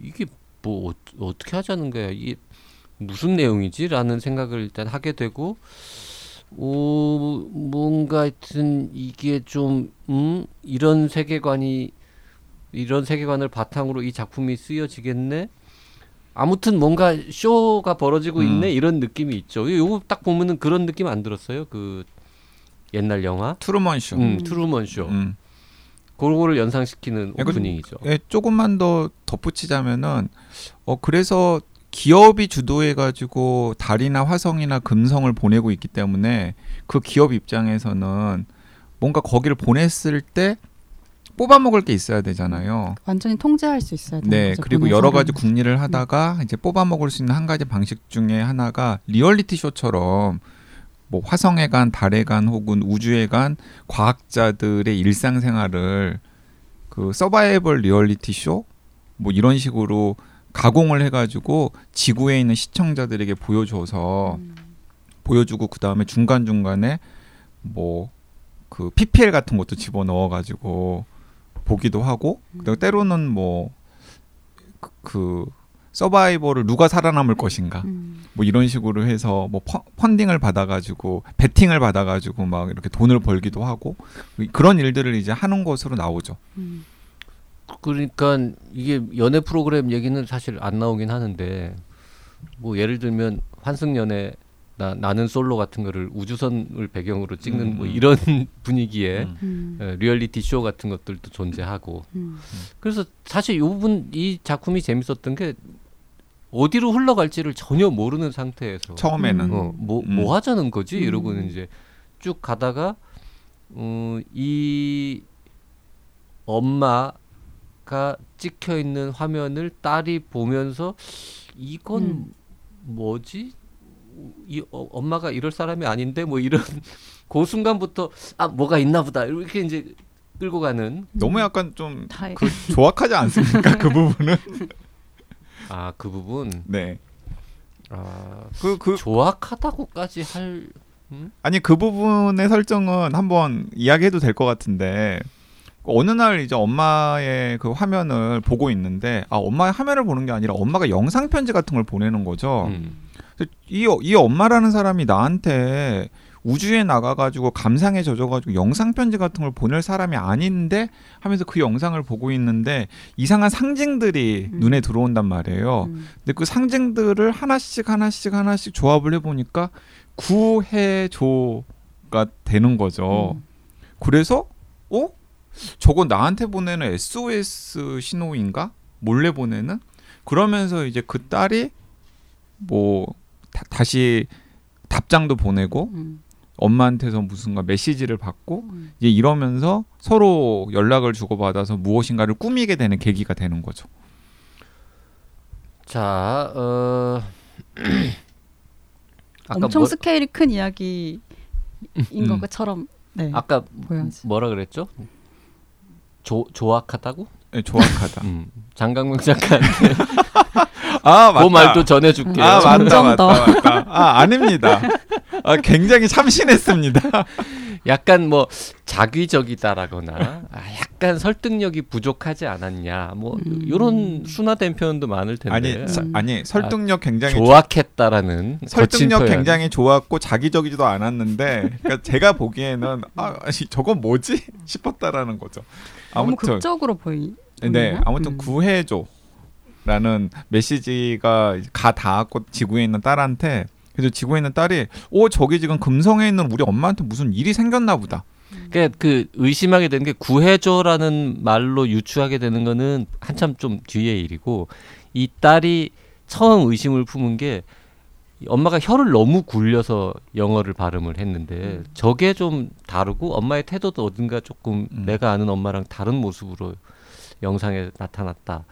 이게 뭐 어, 어떻게 하자는 거야? 이게 무슨 내용이지라는 생각을 일단 하게 되고 오 뭔가 하여튼 이게 좀 음, 이런 세계관이 이런 세계관을 바탕으로 이 작품이 쓰여지겠네. 아무튼 뭔가 쇼가 벌어지고 음. 있네 이런 느낌이 있죠. 요거 딱 보면은 그런 느낌 안 들었어요? 그 옛날 영화 트루먼 쇼. 음, 트루먼 쇼. 음. 그거를 연상시키는 약간 오프닝이죠. 예, 조금만 더 덧붙이자면은 어 그래서 기업이 주도해 가지고 달이나 화성이나 금성을 보내고 있기 때문에 그 기업 입장에서는 뭔가 거기를 보냈을 때 뽑아 먹을 게 있어야 되잖아요. 완전히 통제할 수 있어야 되는 네, 거죠. 그리고 여러 가지 사람은. 궁리를 하다가 이제 뽑아 먹을 수 있는 한 가지 방식 중에 하나가 리얼리티 쇼처럼 뭐 화성에 간 달에 간 혹은 우주에 간 과학자들의 일상생활을 그 서바이벌 리얼리티 쇼 뭐 이런 식으로 가공을 해가지고 지구에 있는 시청자들에게 보여줘서 음. 보여주고 그 다음에 중간 중간에 뭐 그 PPL 같은 것도 집어 넣어가지고 보기도 하고 그리고 때로는 뭐그 그 서바이벌을 누가 살아남을 것인가 음. 뭐 이런 식으로 해서 뭐 펀- 펀딩을 받아가지고 베팅을 받아가지고 막 이렇게 돈을 벌기도 하고 그런 일들을 이제 하는 것으로 나오죠. 음. 그러니까 이게 연애 프로그램 얘기는 사실 안 나오긴 하는데 뭐 예를 들면 환승연애 나, 나는 솔로 같은 거를 우주선을 배경으로 찍는 음, 뭐 음. 이런 분위기에 음. 음. 에, 리얼리티 쇼 같은 것들도 존재하고 음. 그래서 사실 이 부분 이 작품이 재밌었던 게 어디로 흘러갈지를 전혀 모르는 상태에서 처음에는 음. 어, 뭐, 음. 뭐 하자는 거지? 음. 이러고는 이제 쭉 가다가, 어, 이 엄마가 찍혀 있는 화면을 딸이 보면서 이건 음. 뭐지? 이 어, 엄마가 이럴 사람이 아닌데 뭐 이런 그 순간부터 아 뭐가 있나 보다 이렇게 이제 끌고 가는 너무 약간 좀다그 조악하지 않습니까 그 부분은? 아 그 부분 네. 아그그 조악하다고까지 할 아니 그 부분의 설정은 한번 이야기해도 될 것 같은데 어느 날 이제 엄마의 그 화면을 보고 있는데 아 엄마의 화면을 보는 게 아니라 엄마가 영상 편지 같은 걸 보내는 거죠. 음. 이, 이 엄마라는 사람이 나한테 우주에 나가가지고 감상에 젖어가지고 영상 편지 같은 걸 보낼 사람이 아닌데 하면서 그 영상을 보고 있는데 이상한 상징들이 음. 눈에 들어온단 말이에요. 음. 근데 그 상징들을 하나씩 하나씩 하나씩 조합을 해보니까 구해줘가 되는 거죠. 음. 그래서 어 저거 나한테 보내는 SOS 신호인가 몰래 보내는 그러면서 이제 그 딸이 뭐 다, 시 답장도 보내고 음. 엄마한테서 무슨가 메시지를 받고 음. 이제 이러면서 서로 연락을 주고받아서 무엇인가를 꾸미게 되는 계기가 되는 거죠. 자, 어 아까 엄청 뭐, 스케일이 큰 이야기인 음. 것처럼 네. 아까 보여야지. 뭐라 그랬죠? 조 조악하다고? 네, 조악하다. 음. 장강명 작가 아 맞다. 그 말도 전해줄게요. 아 맞다 맞다 더. 맞다. 아 아닙니다. 아, 굉장히 참신했습니다. 약간 뭐 자기적이다라거나 아, 약간 설득력이 부족하지 않았냐 뭐 음. 이런 순화된 표현도 많을 텐데 아니 사- 음. 아니 설득력 굉장히 조악했다라는 거친 설득력. 굉장히 좋았고 자기적이지도 않았는데 그러니까 제가 보기에는 아 저건 뭐지 싶었다라는 거죠. 너무 아무튼 극적으로 보이. 네? 아무튼 음. 구해줘 라는 메시지가 가 닿았고 지구에 있는 딸한테 그래서 지구에 있는 딸이 오 저기 지금 금성에 있는 우리 엄마한테 무슨 일이 생겼나 보다. 그러니까 그 의심하게 되는 게 구해줘라는 말로 유추하게 되는 거는 한참 좀 뒤의 일이고 이 딸이 처음 의심을 품은 게이 엄마가 혀를 너무 굴려서 영어를 발음을 했는데 음. 저게 좀 다르고 엄마의 태도도 어딘가 조금 음. 내가 아는 엄마랑 다른 모습으로 영상에 나타났다.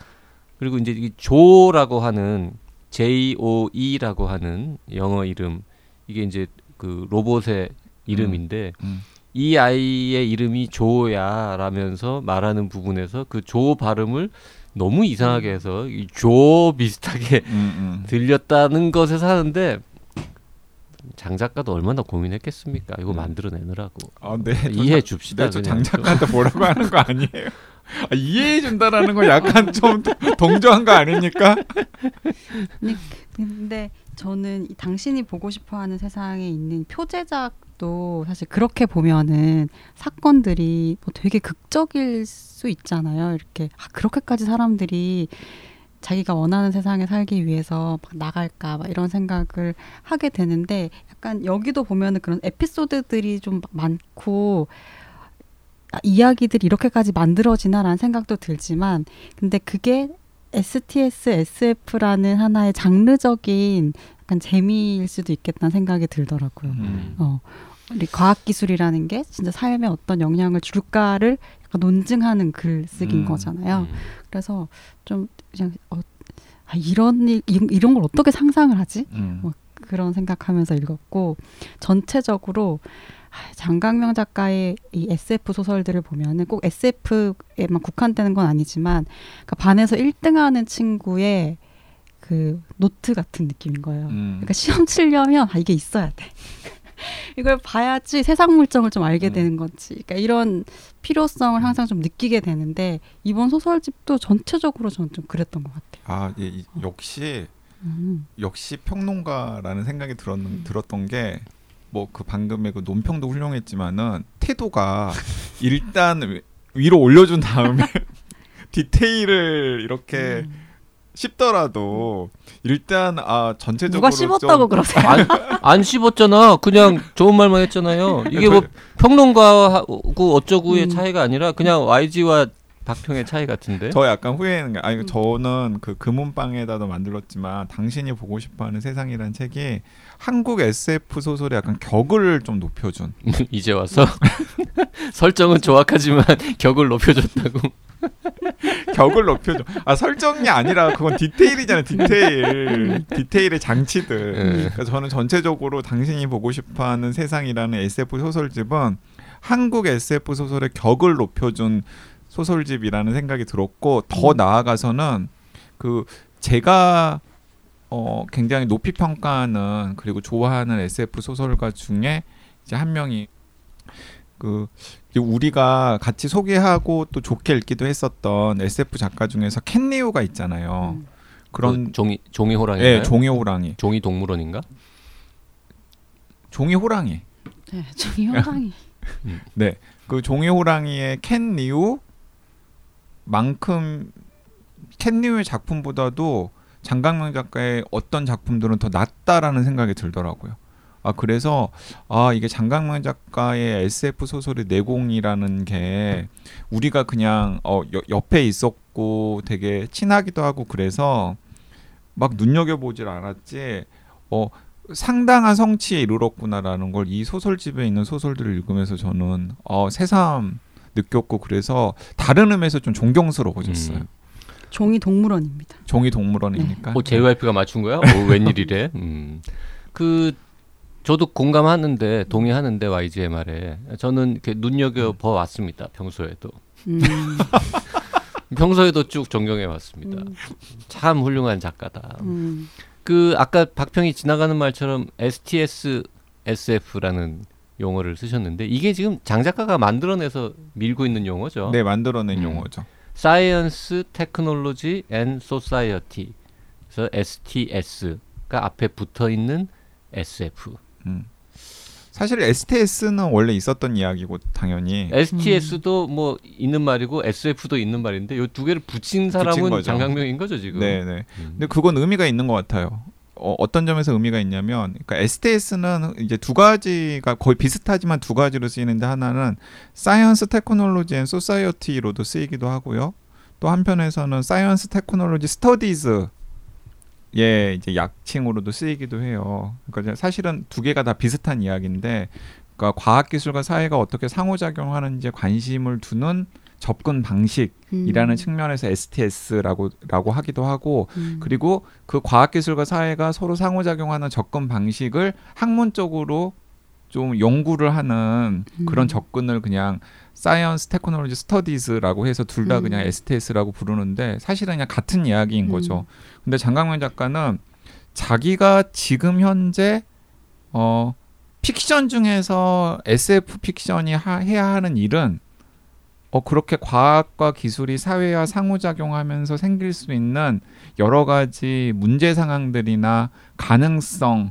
그리고 이제 이 조라고 하는 J O E라고 하는 영어 이름 이게 이제 그 로봇의 이름인데 음. 이 아이의 이름이 조야라면서 말하는 부분에서 그 조 발음을 너무 이상하게 해서 이 조 비슷하게 음, 음. 들렸다는 것에서 하는데 장 작가도 얼마나 고민했겠습니까? 이거 음. 만들어내느라고 아, 네. 이해해 줍시다. 네, 저 그냥. 장작한테 뭐라고 하는 거 아니에요? 아, 이해해 준다라는 건 약간 좀 동조한 거 아닙니까? 근데 저는 이 당신이 보고 싶어하는 세상에 있는 표제작도 사실 그렇게 보면은 사건들이 뭐 되게 극적일 수 있잖아요. 이렇게 아, 그렇게까지 사람들이 자기가 원하는 세상에 살기 위해서 막 나갈까 막 이런 생각을 하게 되는데 약간 여기도 보면은 그런 에피소드들이 좀 많고 아, 이야기들이 이렇게까지 만들어지나라는 생각도 들지만 근데 그게 STS, SF라는 하나의 장르적인 약간 재미일 수도 있겠다는 생각이 들더라고요. 음. 어, 우리 과학기술이라는 게 진짜 삶에 어떤 영향을 줄까를 약간 논증하는 글쓰기인 음. 거잖아요. 음. 그래서 좀 그냥 어, 아, 이런 일, 이- 이런 걸 어떻게 상상을 하지? 음. 뭐 그런 생각하면서 읽었고 전체적으로 장강명 작가의 이 SF 소설들을 보면은 꼭 SF에만 국한되는 건 아니지만 그러니까 반에서 1등하는 친구의 그 노트 같은 느낌인 거예요. 음. 그러니까 시험 치려면 아 이게 있어야 돼. 이걸 봐야지 세상 물정을 좀 알게 음. 되는 거지. 그러니까 이런 필요성을 항상 좀 느끼게 되는데 이번 소설집도 전체적으로 저는 좀 그랬던 것 같아요. 아, 예, 이- 역시 음. 역시 평론가라는 생각이 들었, 들었던 게 뭐 그 방금의 그 논평도 훌륭했지만은 태도가 일단 위- 위로 올려준 다음에 디테일을 이렇게 음. 씹더라도 일단 아 전체적으로 누가 씹었다고 좀 그러세요? 안, 안 씹었잖아. 그냥 좋은 말만 했잖아요. 이게 뭐 평론가하고 어쩌고의 음. 차이가 아니라 그냥 YG와 박평의 차이 같은데. 저 약간 후회하는 게 아니 음. 저는 그 금은방에다도 만들었지만 당신이 보고 싶어하는 세상이라는 책이 한국 SF 소설의 약간 격을 좀 높여준 이제 와서 설정은 정확하지만 격을 높여줬다고. 격을 높여줘. 아 설정이 아니라 그건 디테일이잖아요. 디테일, 디테일의 장치들. 예. 그러니까 저는 전체적으로 당신이 보고 싶어하는 세상이라는 SF 소설집은 한국 SF 소설의 격을 높여준 소설집이라는 생각이 들었고 더 음. 나아가서는 그 제가 어 굉장히 높이 평가하는 그리고 좋아하는 SF 소설가 중에 이제 한 명이 그 우리가 같이 소개하고 또 좋게 읽기도 했었던 SF 작가 중에서 켄리우가 있잖아요. 음. 그런 그 종이 종이 호랑이인가요? 예, 종이 호랑이. 종이 동물원인가? 종이 호랑이. 네, 종이 호랑이. 네. 그 종이 호랑이의 켄리우 만큼 켄리우의 작품보다도 장강명 작가의 어떤 작품들은 더 낫다라는 생각이 들더라고요. 아 그래서 아 이게 장강명 작가의 SF 소설의 내공이라는 게 우리가 그냥 어 여- 옆에 있었고 되게 친하기도 하고 그래서 막 눈여겨 보질 않았지 어 상당한 성취에 이르렀구나라는 걸 이 소설집에 있는 소설들을 읽으면서 저는 어 새삼 느꼈고 그래서 다른 의미에서 좀 존경스러워졌어요. 음. 종이 동물원입니다. 종이 동물원이니까. 어, JYP가 맞춘 거야? 어, 웬일이래? 음. 그 저도 공감하는데 동의하는데 YG의 말에 저는 이렇게 눈여겨 봐 왔습니다. 평소에도 음. 평소에도 쭉 존경해 왔습니다. 음. 참 훌륭한 작가다. 음. 그 아까 박평이 지나가는 말처럼 STS SF라는 용어를 쓰셨는데 이게 지금 장 작가가 만들어내서 밀고 있는 용어죠. 네 만들어낸 음. 용어죠. Science Technology and Society 그래서 STS가 앞에 붙어 있는 SF. 음. 사실 STS는 원래 있었던 이야기고 당연히 STS도 뭐 있는 말이고 SF도 있는 말인데 이 두 개를 붙인 사람은 거죠. 장강명인 거죠 지금. 네네. 음. 근데 그건 의미가 있는 것 같아요. 어, 어떤 점에서 의미가 있냐면, 그러니까 STS는 이제 두 가지가 거의 비슷하지만 두 가지로 쓰이는데 하나는 Science Technology and Society로도 쓰이기도 하고요. 또 한편에서는 Science Technology Studies 예 이제 약칭으로도 쓰이기도 해요. 그러니까 사실은 두 개가 다 비슷한 이야기인데, 그러니까 과학 기술과 사회가 어떻게 상호작용하는지에 관심을 두는 접근 방식이라는 음. 측면에서 STS라고 라고 하기도 하고 음. 그리고 그 과학기술과 사회가 서로 상호작용하는 접근 방식을 학문적으로 좀 연구를 하는 그런 음. 접근을 그냥 Science Technology Studies라고 해서 둘다 음. 그냥 STS라고 부르는데 사실은 그냥 같은 이야기인 음. 거죠. 근데 장강명 작가는 자기가 지금 현재 어 픽션 중에서 SF 픽션이 하, 해야 하는 일은 어 그렇게 과학과 기술이 사회와 상호작용하면서 생길 수 있는 여러 가지 문제 상황들이나 가능성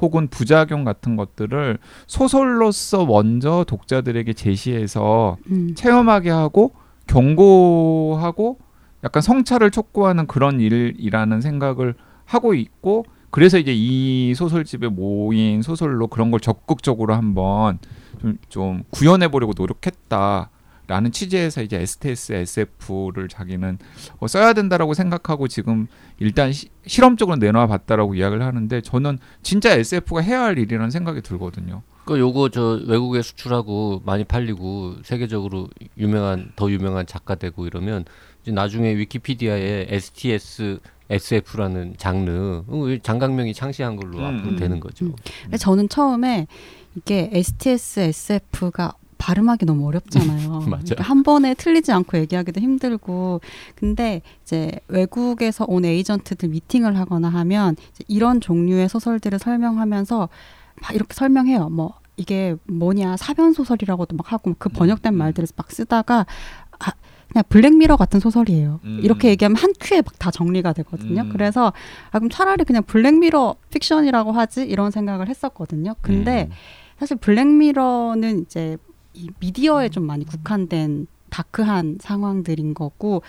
혹은 부작용 같은 것들을 소설로서 먼저 독자들에게 제시해서 음. 체험하게 하고 경고하고 약간 성찰을 촉구하는 그런 일이라는 생각을 하고 있고 그래서 이제 이 소설집에 모인 소설로 그런 걸 적극적으로 한번 좀, 좀 구현해 보려고 노력했다 라는 취지에서 이제 STS, SF를 자기는 어, 써야 된다라고 생각하고 지금 일단 시, 실험적으로 내놔 봤다라고 이야기를 하는데 저는 진짜 SF가 해야 할 일이라는 생각이 들거든요. 그 요거 저 외국에 수출하고 많이 팔리고 세계적으로 유명한 더 유명한 작가 되고 이러면 이제 나중에 위키피디아에 STS SF라는 장르 어, 장강명이 창시한 걸로 음, 앞으로 음. 되는 거죠. 음. 저는 처음에 이게 STS, SF가 발음하기 너무 어렵잖아요. 맞아요. 그러니까 한 번에 틀리지 않고 얘기하기도 힘들고. 근데 이제 외국에서 온 에이전트들 미팅을 하거나 하면 이런 종류의 소설들을 설명하면서 막 이렇게 설명해요. 뭐 이게 뭐냐 사변 소설이라고도 막 하고 그 번역된 음. 말들을 막 쓰다가 아 그냥 블랙미러 같은 소설이에요. 음. 이렇게 얘기하면 한 큐에 막 다 정리가 되거든요. 음. 그래서 아 그럼 차라리 그냥 블랙미러 픽션이라고 하지 이런 생각을 했었거든요. 근데 음. 사실 블랙미러는 이제 이 미디어에 좀 많이 국한된 dark한 상황들인 거고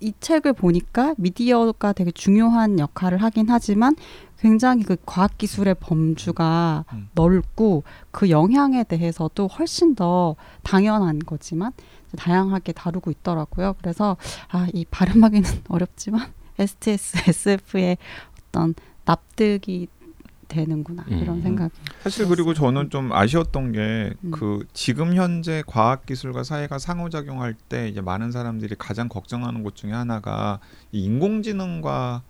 이 책을 보니까 미디어가 되게 중요한 역할을 하긴 하지만 굉장히 그 과학 기술의 범주가 음. 넓고 그 영향에 대해서도 훨씬 더 당연한 거지만 다양하게 다루고 있더라고요. 그래서 아, 이 발음하기는 어렵지만 STS, SF의 어떤 납득이 되는구나 이런 음. 생각이 사실 그리고 저는 좀 아쉬웠던 게 음. 그 지금 현재 과학 기술과 사회가 상호작용할 때 이제 많은 사람들이 가장 걱정하는 것 중에 하나가 이 인공지능과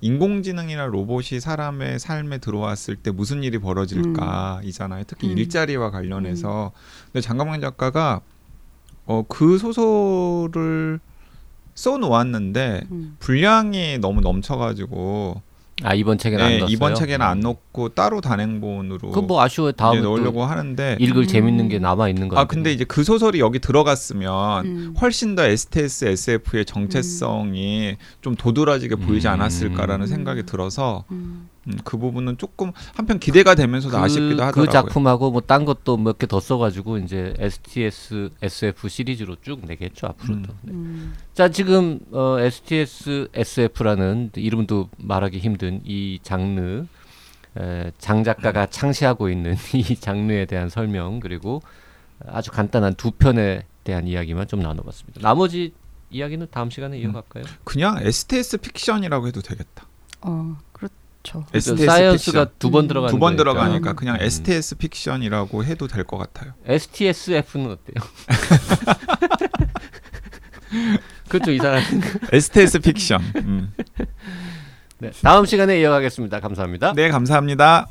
인공지능이나 로봇이 사람의 삶에 들어왔을 때 무슨 일이 벌어질까이잖아요. 특히 음. 일자리와 관련해서. 근데 장강만 작가가 어 그 소설을 써 놓았는데 음. 분량이 너무 넘쳐가지고 아 이번 책에는 안 네, 넣었어요. 이번 책에는 안 넣고 따로 단행본으로 그 뭐 아쉬워요. 다음에 이제 또 넣으려고 하는데 읽을 음. 재밌는 게 남아 있는 거. 아 근데 이제 그 소설이 여기 들어갔으면 음. 훨씬 더 STS, SF의 정체성이 좀 도드라지게 보이지 음. 않았을까라는 음. 생각이 들어서 음. 음, 그 부분은 조금 한편 기대가 되면서도 아쉽기도 하더라고요. 그 작품하고 뭐 딴 것도 몇 개 더 써가지고 이제 STS, SF 시리즈로 쭉 내겠죠 앞으로도. 네. 음. 자 지금 어, STS, SF라는 이름도 말하기 힘든 이 장르 에, 장 작가가 창시하고 있는 이 장르에 대한 설명 그리고 아주 간단한 두 편에 대한 이야기만 좀 나눠봤습니다. 나머지 이야기는 다음 시간에 이어갈까요? 그냥 STS 픽션이라고 해도 되겠다. 어 그렇죠. STS science가 픽션. 두번 음. 들어가는 두번 거니까. 들어가니까 그냥 음. STS 픽션이라고 해도 될 것 같아요. STSF는 어때요? 그좀 이상한. STS 픽션. 음. 네, 다음 시간에 이어가겠습니다. 감사합니다. 네, 감사합니다.